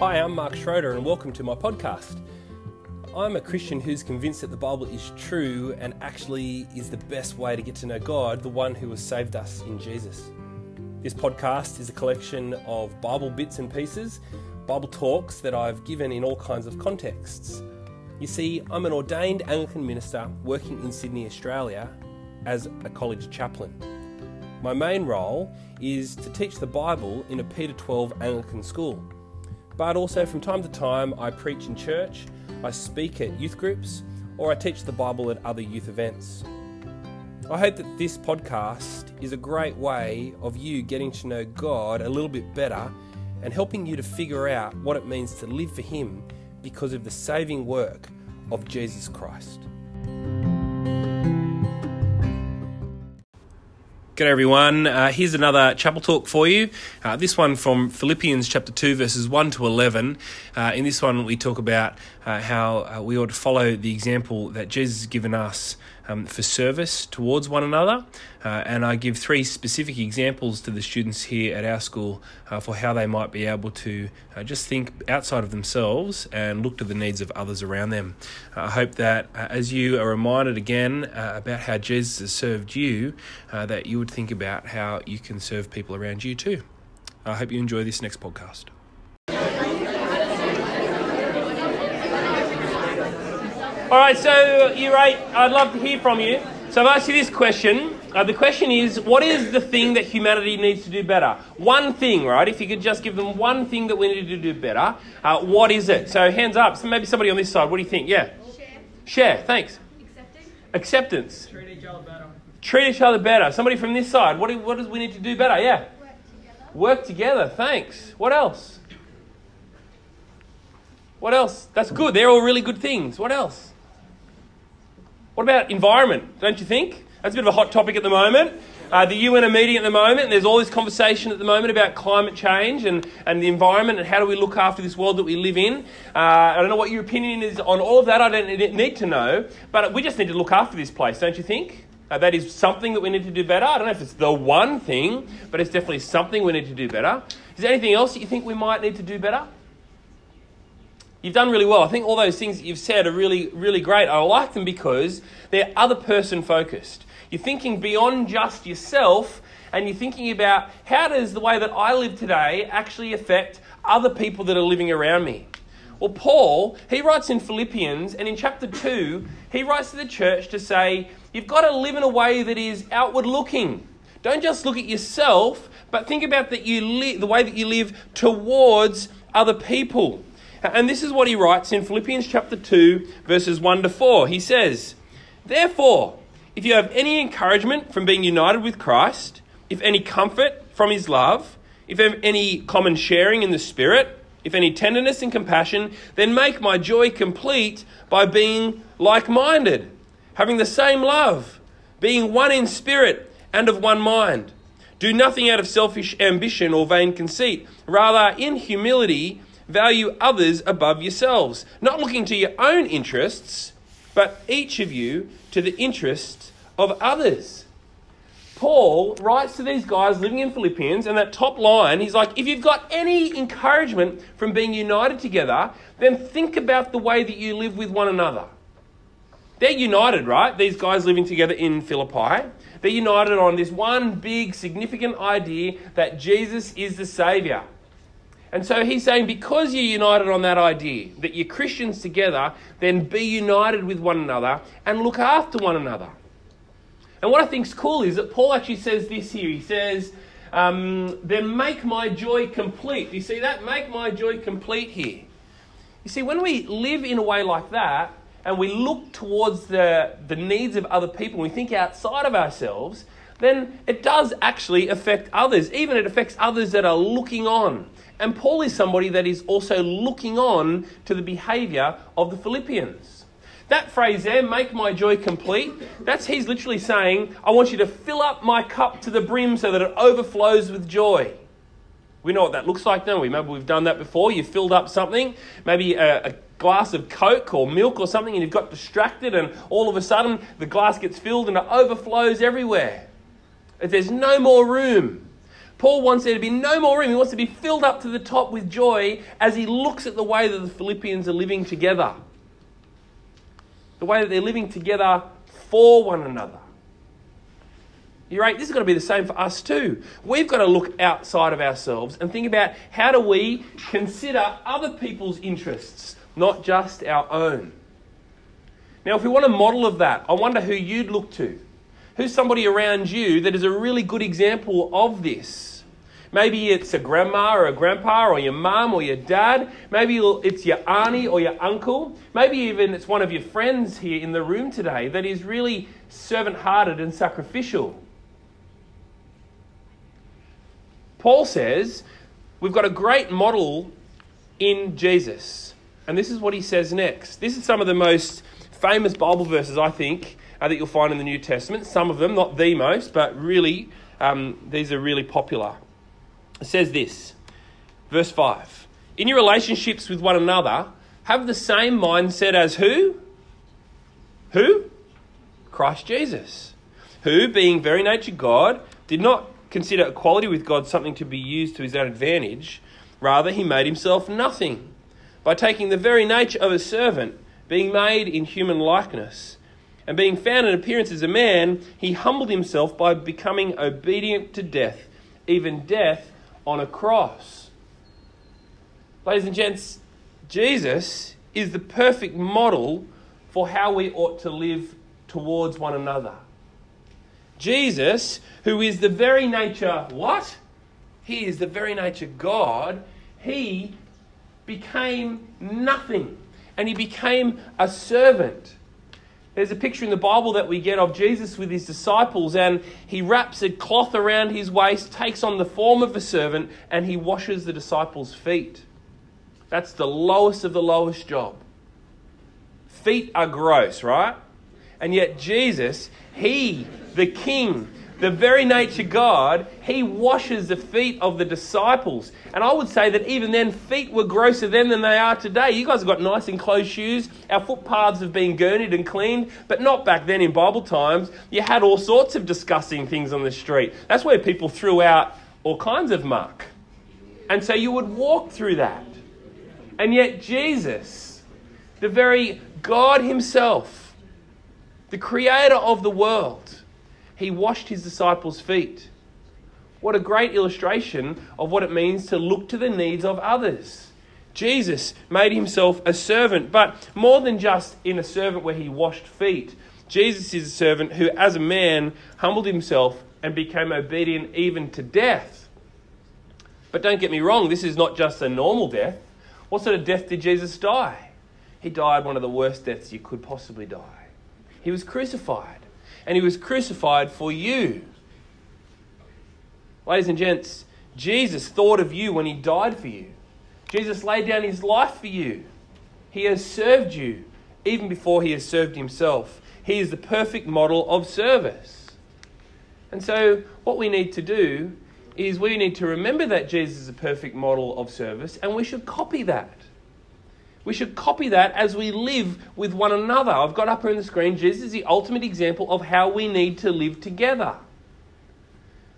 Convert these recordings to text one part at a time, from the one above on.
Hi, I'm Mark Schroeder, and welcome to my podcast. I'm a Christian who's convinced that the Bible is true and actually is the best way to get to know God, the one who has saved us in Jesus. This podcast is a collection of Bible bits and pieces, Bible talks that I've given in all kinds of contexts. You see, I'm an ordained Anglican minister working in Sydney, Australia, as a college chaplain. My main role is to teach the Bible in a Peter 12 Anglican school. But also, from time to time, I preach in church, I speak at youth groups, or I teach the Bible at other youth events. I hope that this podcast is a great way of you getting to know God a little bit better and helping you to figure out what it means to live for Him because of the saving work of Jesus Christ. Good everyone. Uh, here's another chapel talk for you. Uh, this one from Philippians chapter 2, verses 1 to 11. Uh, in this one, we talk about uh, how uh, we ought to follow the example that Jesus has given us um, for service towards one another. Uh, and I give three specific examples to the students here at our school uh, for how they might be able to uh, just think outside of themselves and look to the needs of others around them. I hope that uh, as you are reminded again uh, about how Jesus has served you, uh, that you would think about how you can serve people around you too. I hope you enjoy this next podcast. All right, so you're right. I'd love to hear from you. So I've asked you this question. Uh, the question is, what is the thing that humanity needs to do better? One thing, right? If you could just give them one thing that we need to do better, uh, what is it? So hands up. So maybe somebody on this side. What do you think? Yeah. Share. Share. Thanks. Accepting. Acceptance. Treat each other better. Treat each other better. Somebody from this side. What do, what does we need to do better? Yeah. Work together. Work together. Thanks. What else? What else? That's good. They're all really good things. What else? What about environment? Don't you think? That's a bit of a hot topic at the moment. Uh, the UN are meeting at the moment, and there's all this conversation at the moment about climate change and, and the environment and how do we look after this world that we live in. Uh, I don't know what your opinion is on all of that. I don't need to know, but we just need to look after this place, don't you think? Uh, that is something that we need to do better. I don't know if it's the one thing, but it's definitely something we need to do better. Is there anything else that you think we might need to do better? You've done really well. I think all those things that you've said are really, really great. I like them because they're other person focused. You're thinking beyond just yourself and you're thinking about how does the way that I live today actually affect other people that are living around me. Well, Paul, he writes in Philippians and in chapter 2, he writes to the church to say, you've got to live in a way that is outward looking. Don't just look at yourself, but think about that you li- the way that you live towards other people. And this is what he writes in Philippians chapter 2, verses 1 to 4. He says, Therefore, if you have any encouragement from being united with Christ, if any comfort from his love, if any common sharing in the Spirit, if any tenderness and compassion, then make my joy complete by being like minded, having the same love, being one in spirit and of one mind. Do nothing out of selfish ambition or vain conceit. Rather, in humility, value others above yourselves, not looking to your own interests, but each of you to the interests of others. Paul writes to these guys living in Philippians, and that top line, he's like, if you've got any encouragement from being united together, then think about the way that you live with one another. They're united, right? These guys living together in Philippi. They're united on this one big, significant idea that Jesus is the Saviour. And so he's saying, because you're united on that idea, that you're Christians together, then be united with one another and look after one another. And what I think's cool is that Paul actually says this here. He says, um, then make my joy complete. Do you see that? Make my joy complete here. You see, when we live in a way like that, and we look towards the, the needs of other people, we think outside of ourselves, then it does actually affect others. Even it affects others that are looking on. And Paul is somebody that is also looking on to the behavior of the Philippians. That phrase there, make my joy complete, that's he's literally saying, I want you to fill up my cup to the brim so that it overflows with joy. We know what that looks like, don't we? Maybe we've done that before. You've filled up something, maybe a, a glass of Coke or milk or something, and you've got distracted, and all of a sudden the glass gets filled and it overflows everywhere. There's no more room. Paul wants there to be no more room. He wants to be filled up to the top with joy as he looks at the way that the Philippians are living together. The way that they're living together for one another. You're right, this is going to be the same for us too. We've got to look outside of ourselves and think about how do we consider other people's interests, not just our own. Now, if we want a model of that, I wonder who you'd look to. Who's somebody around you that is a really good example of this? Maybe it's a grandma or a grandpa or your mum or your dad. Maybe it's your auntie or your uncle. Maybe even it's one of your friends here in the room today that is really servant hearted and sacrificial. Paul says we've got a great model in Jesus. And this is what he says next. This is some of the most famous Bible verses, I think, uh, that you'll find in the New Testament. Some of them, not the most, but really, um, these are really popular. It says this, verse 5 In your relationships with one another, have the same mindset as who? Who? Christ Jesus. Who, being very nature God, did not consider equality with God something to be used to his own advantage. Rather, he made himself nothing by taking the very nature of a servant being made in human likeness. And being found in appearance as a man, he humbled himself by becoming obedient to death, even death on a cross. Ladies and gents, Jesus is the perfect model for how we ought to live towards one another. Jesus, who is the very nature, what? He is the very nature God. He became nothing and he became a servant. There's a picture in the Bible that we get of Jesus with his disciples, and he wraps a cloth around his waist, takes on the form of a servant, and he washes the disciples' feet. That's the lowest of the lowest job. Feet are gross, right? And yet, Jesus, he, the King, the very nature God, he washes the feet of the disciples. And I would say that even then, feet were grosser then than they are today. You guys have got nice enclosed shoes. Our footpaths have been gurneyed and cleaned, but not back then in Bible times. You had all sorts of disgusting things on the street. That's where people threw out all kinds of muck. And so you would walk through that. And yet, Jesus, the very God Himself, the creator of the world, he washed his disciples' feet. What a great illustration of what it means to look to the needs of others. Jesus made himself a servant, but more than just in a servant where he washed feet. Jesus is a servant who, as a man, humbled himself and became obedient even to death. But don't get me wrong, this is not just a normal death. What sort of death did Jesus die? He died one of the worst deaths you could possibly die. He was crucified and he was crucified for you. Ladies and gents, Jesus thought of you when he died for you. Jesus laid down his life for you. He has served you even before he has served himself. He is the perfect model of service. And so, what we need to do is we need to remember that Jesus is a perfect model of service and we should copy that. We should copy that as we live with one another. I've got up here on the screen, Jesus is the ultimate example of how we need to live together.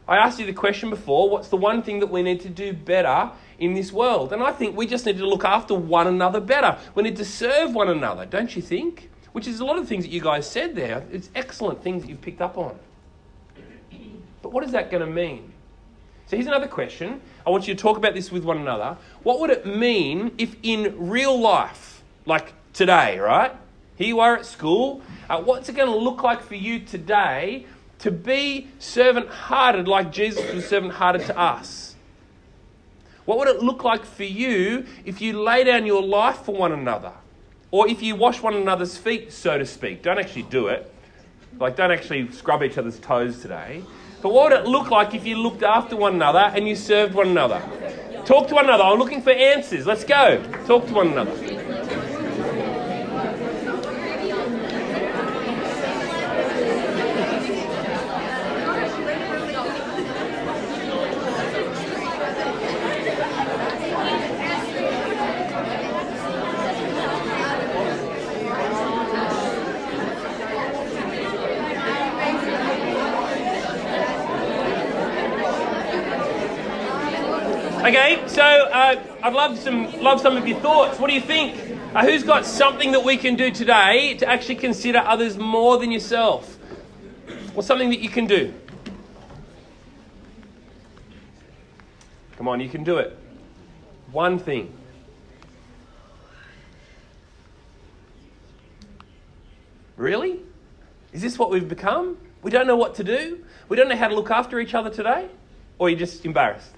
I asked you the question before what's the one thing that we need to do better in this world? And I think we just need to look after one another better. We need to serve one another, don't you think? Which is a lot of things that you guys said there. It's excellent things that you've picked up on. But what is that going to mean? So here's another question. I want you to talk about this with one another. What would it mean if in real life, like today, right? Here you are at school. Uh, what's it going to look like for you today to be servant hearted like Jesus was servant hearted to us? What would it look like for you if you lay down your life for one another? Or if you wash one another's feet, so to speak? Don't actually do it. Like, don't actually scrub each other's toes today. But what would it look like if you looked after one another and you served one another? Talk to one another. I'm looking for answers. Let's go. Talk to one another. I'd love some love some of your thoughts. What do you think? Uh, who's got something that we can do today to actually consider others more than yourself? Or something that you can do? Come on, you can do it. One thing. Really? Is this what we've become? We don't know what to do? We don't know how to look after each other today? Or you're just embarrassed?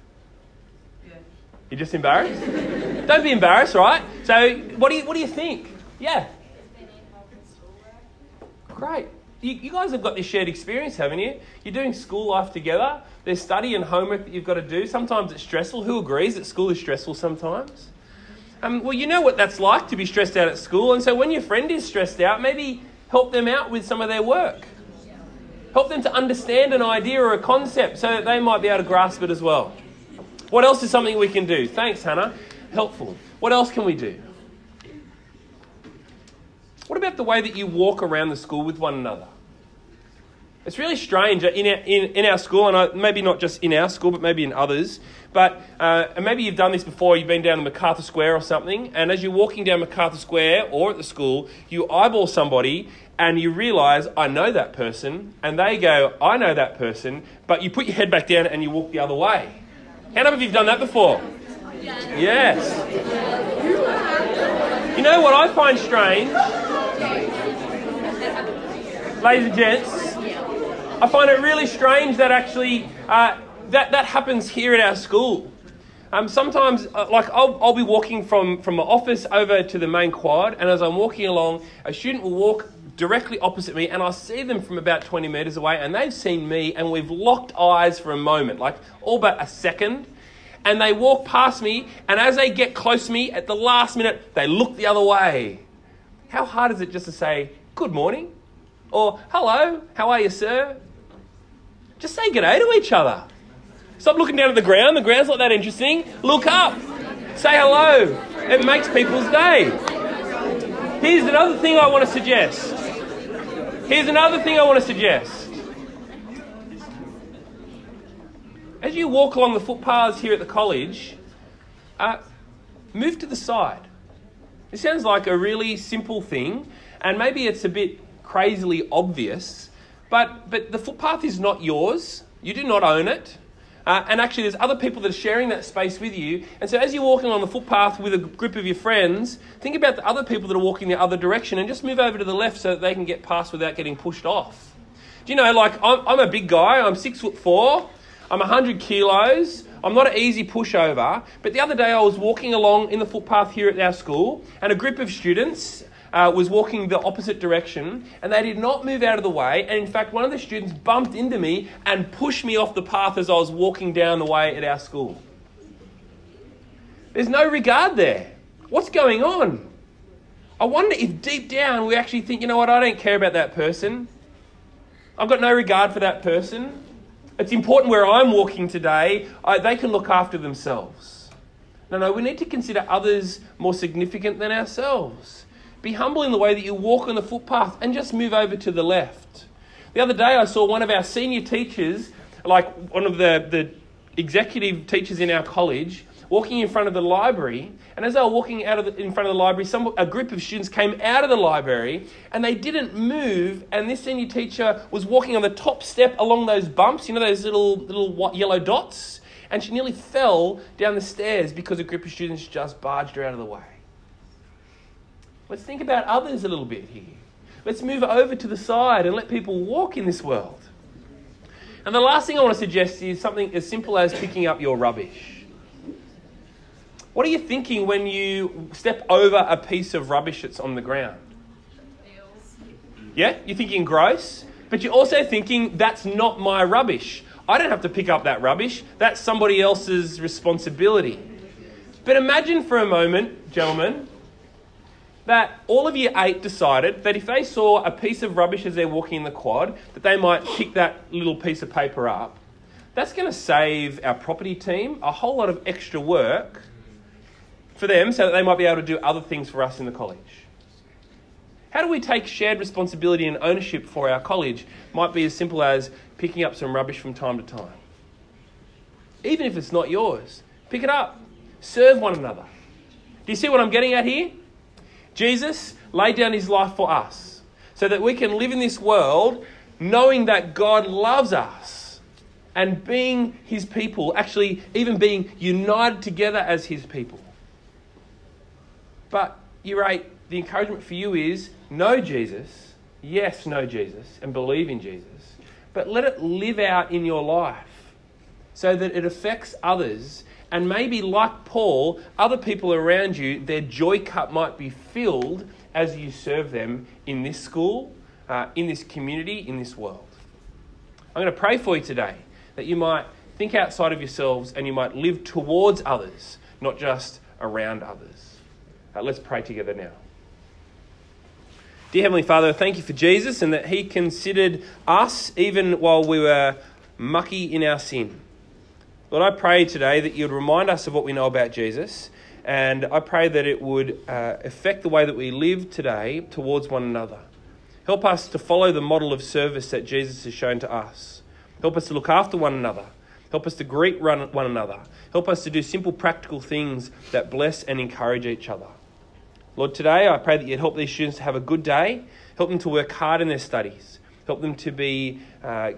You're just embarrassed? don't be embarrassed, right? So, what do you, what do you think? Yeah. Great. You, you, guys have got this shared experience, haven't you? You're doing school life together. There's study and homework that you've got to do. Sometimes it's stressful. Who agrees that school is stressful sometimes? Um, well, you know what that's like to be stressed out at school. And so when your friend is stressed out, maybe help them out with some of their work. Help them to understand an idea or a concept so that they might be able to grasp it as well. What else is something we can do? Thanks, Hannah. Helpful. What else can we do? What about the way that you walk around the school with one another? It's really strange in our, in, in our school, and I, maybe not just in our school, but maybe in others. But uh, and maybe you've done this before. You've been down to Macarthur Square or something, and as you're walking down Macarthur Square or at the school, you eyeball somebody, and you realise I know that person, and they go I know that person, but you put your head back down and you walk the other way. How many of you have done that before? Yes. You know what I find strange, ladies and gents I find it really strange that actually uh, that, that happens here at our school. Um, sometimes, uh, like, I'll, I'll be walking from, from my office over to the main quad, and as I'm walking along, a student will walk directly opposite me, and I see them from about 20 metres away, and they've seen me, and we've locked eyes for a moment, like all but a second. And they walk past me, and as they get close to me, at the last minute, they look the other way. How hard is it just to say, Good morning? Or, Hello, how are you, sir? Just say g'day to each other. Stop looking down at the ground. The ground's not that interesting. Look up. Say hello. It makes people's day. Here's another thing I want to suggest. Here's another thing I want to suggest. As you walk along the footpaths here at the college, uh, move to the side. It sounds like a really simple thing, and maybe it's a bit crazily obvious, but, but the footpath is not yours. You do not own it. Uh, and actually, there's other people that are sharing that space with you. And so, as you're walking on the footpath with a group of your friends, think about the other people that are walking the other direction and just move over to the left so that they can get past without getting pushed off. Do you know, like, I'm, I'm a big guy, I'm six foot four, I'm 100 kilos. I'm not an easy pushover, but the other day I was walking along in the footpath here at our school, and a group of students, uh, was walking the opposite direction and they did not move out of the way. And in fact, one of the students bumped into me and pushed me off the path as I was walking down the way at our school. There's no regard there. What's going on? I wonder if deep down we actually think, you know what, I don't care about that person. I've got no regard for that person. It's important where I'm walking today, I, they can look after themselves. No, no, we need to consider others more significant than ourselves. Be humble in the way that you walk on the footpath and just move over to the left. The other day, I saw one of our senior teachers, like one of the, the executive teachers in our college, walking in front of the library. And as they were walking out of the, in front of the library, some, a group of students came out of the library and they didn't move. And this senior teacher was walking on the top step along those bumps, you know, those little, little yellow dots. And she nearly fell down the stairs because a group of students just barged her out of the way. Let's think about others a little bit here. Let's move over to the side and let people walk in this world. And the last thing I want to suggest is something as simple as picking up your rubbish. What are you thinking when you step over a piece of rubbish that's on the ground? Yeah, you're thinking gross, but you're also thinking that's not my rubbish. I don't have to pick up that rubbish. That's somebody else's responsibility. But imagine for a moment, gentlemen, that all of year eight decided that if they saw a piece of rubbish as they're walking in the quad, that they might pick that little piece of paper up. That's going to save our property team a whole lot of extra work for them so that they might be able to do other things for us in the college. How do we take shared responsibility and ownership for our college? Might be as simple as picking up some rubbish from time to time. Even if it's not yours, Pick it up. Serve one another. Do you see what I'm getting at here? Jesus laid down his life for us so that we can live in this world knowing that God loves us and being his people, actually, even being united together as his people. But, you right, the encouragement for you is know Jesus, yes, know Jesus, and believe in Jesus, but let it live out in your life so that it affects others. And maybe, like Paul, other people around you, their joy cup might be filled as you serve them in this school, uh, in this community, in this world. I'm going to pray for you today that you might think outside of yourselves and you might live towards others, not just around others. Uh, let's pray together now. Dear Heavenly Father, thank you for Jesus and that He considered us even while we were mucky in our sin. Lord, I pray today that you'd remind us of what we know about Jesus, and I pray that it would uh, affect the way that we live today towards one another. Help us to follow the model of service that Jesus has shown to us. Help us to look after one another. Help us to greet one another. Help us to do simple, practical things that bless and encourage each other. Lord, today I pray that you'd help these students to have a good day, help them to work hard in their studies, help them to be uh,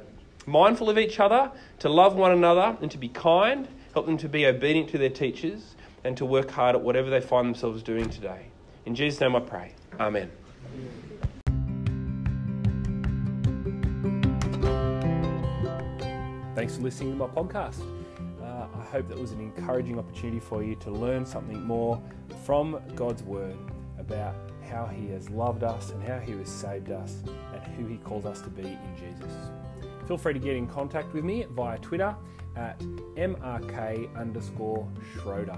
mindful of each other, to love one another, and to be kind, help them to be obedient to their teachers, and to work hard at whatever they find themselves doing today. In Jesus' name I pray. Amen. Thanks for listening to my podcast. Uh, I hope that was an encouraging opportunity for you to learn something more from God's Word about how He has loved us and how He has saved us and who He calls us to be in Jesus. Feel free to get in contact with me via Twitter at mrk underscore Schroeder.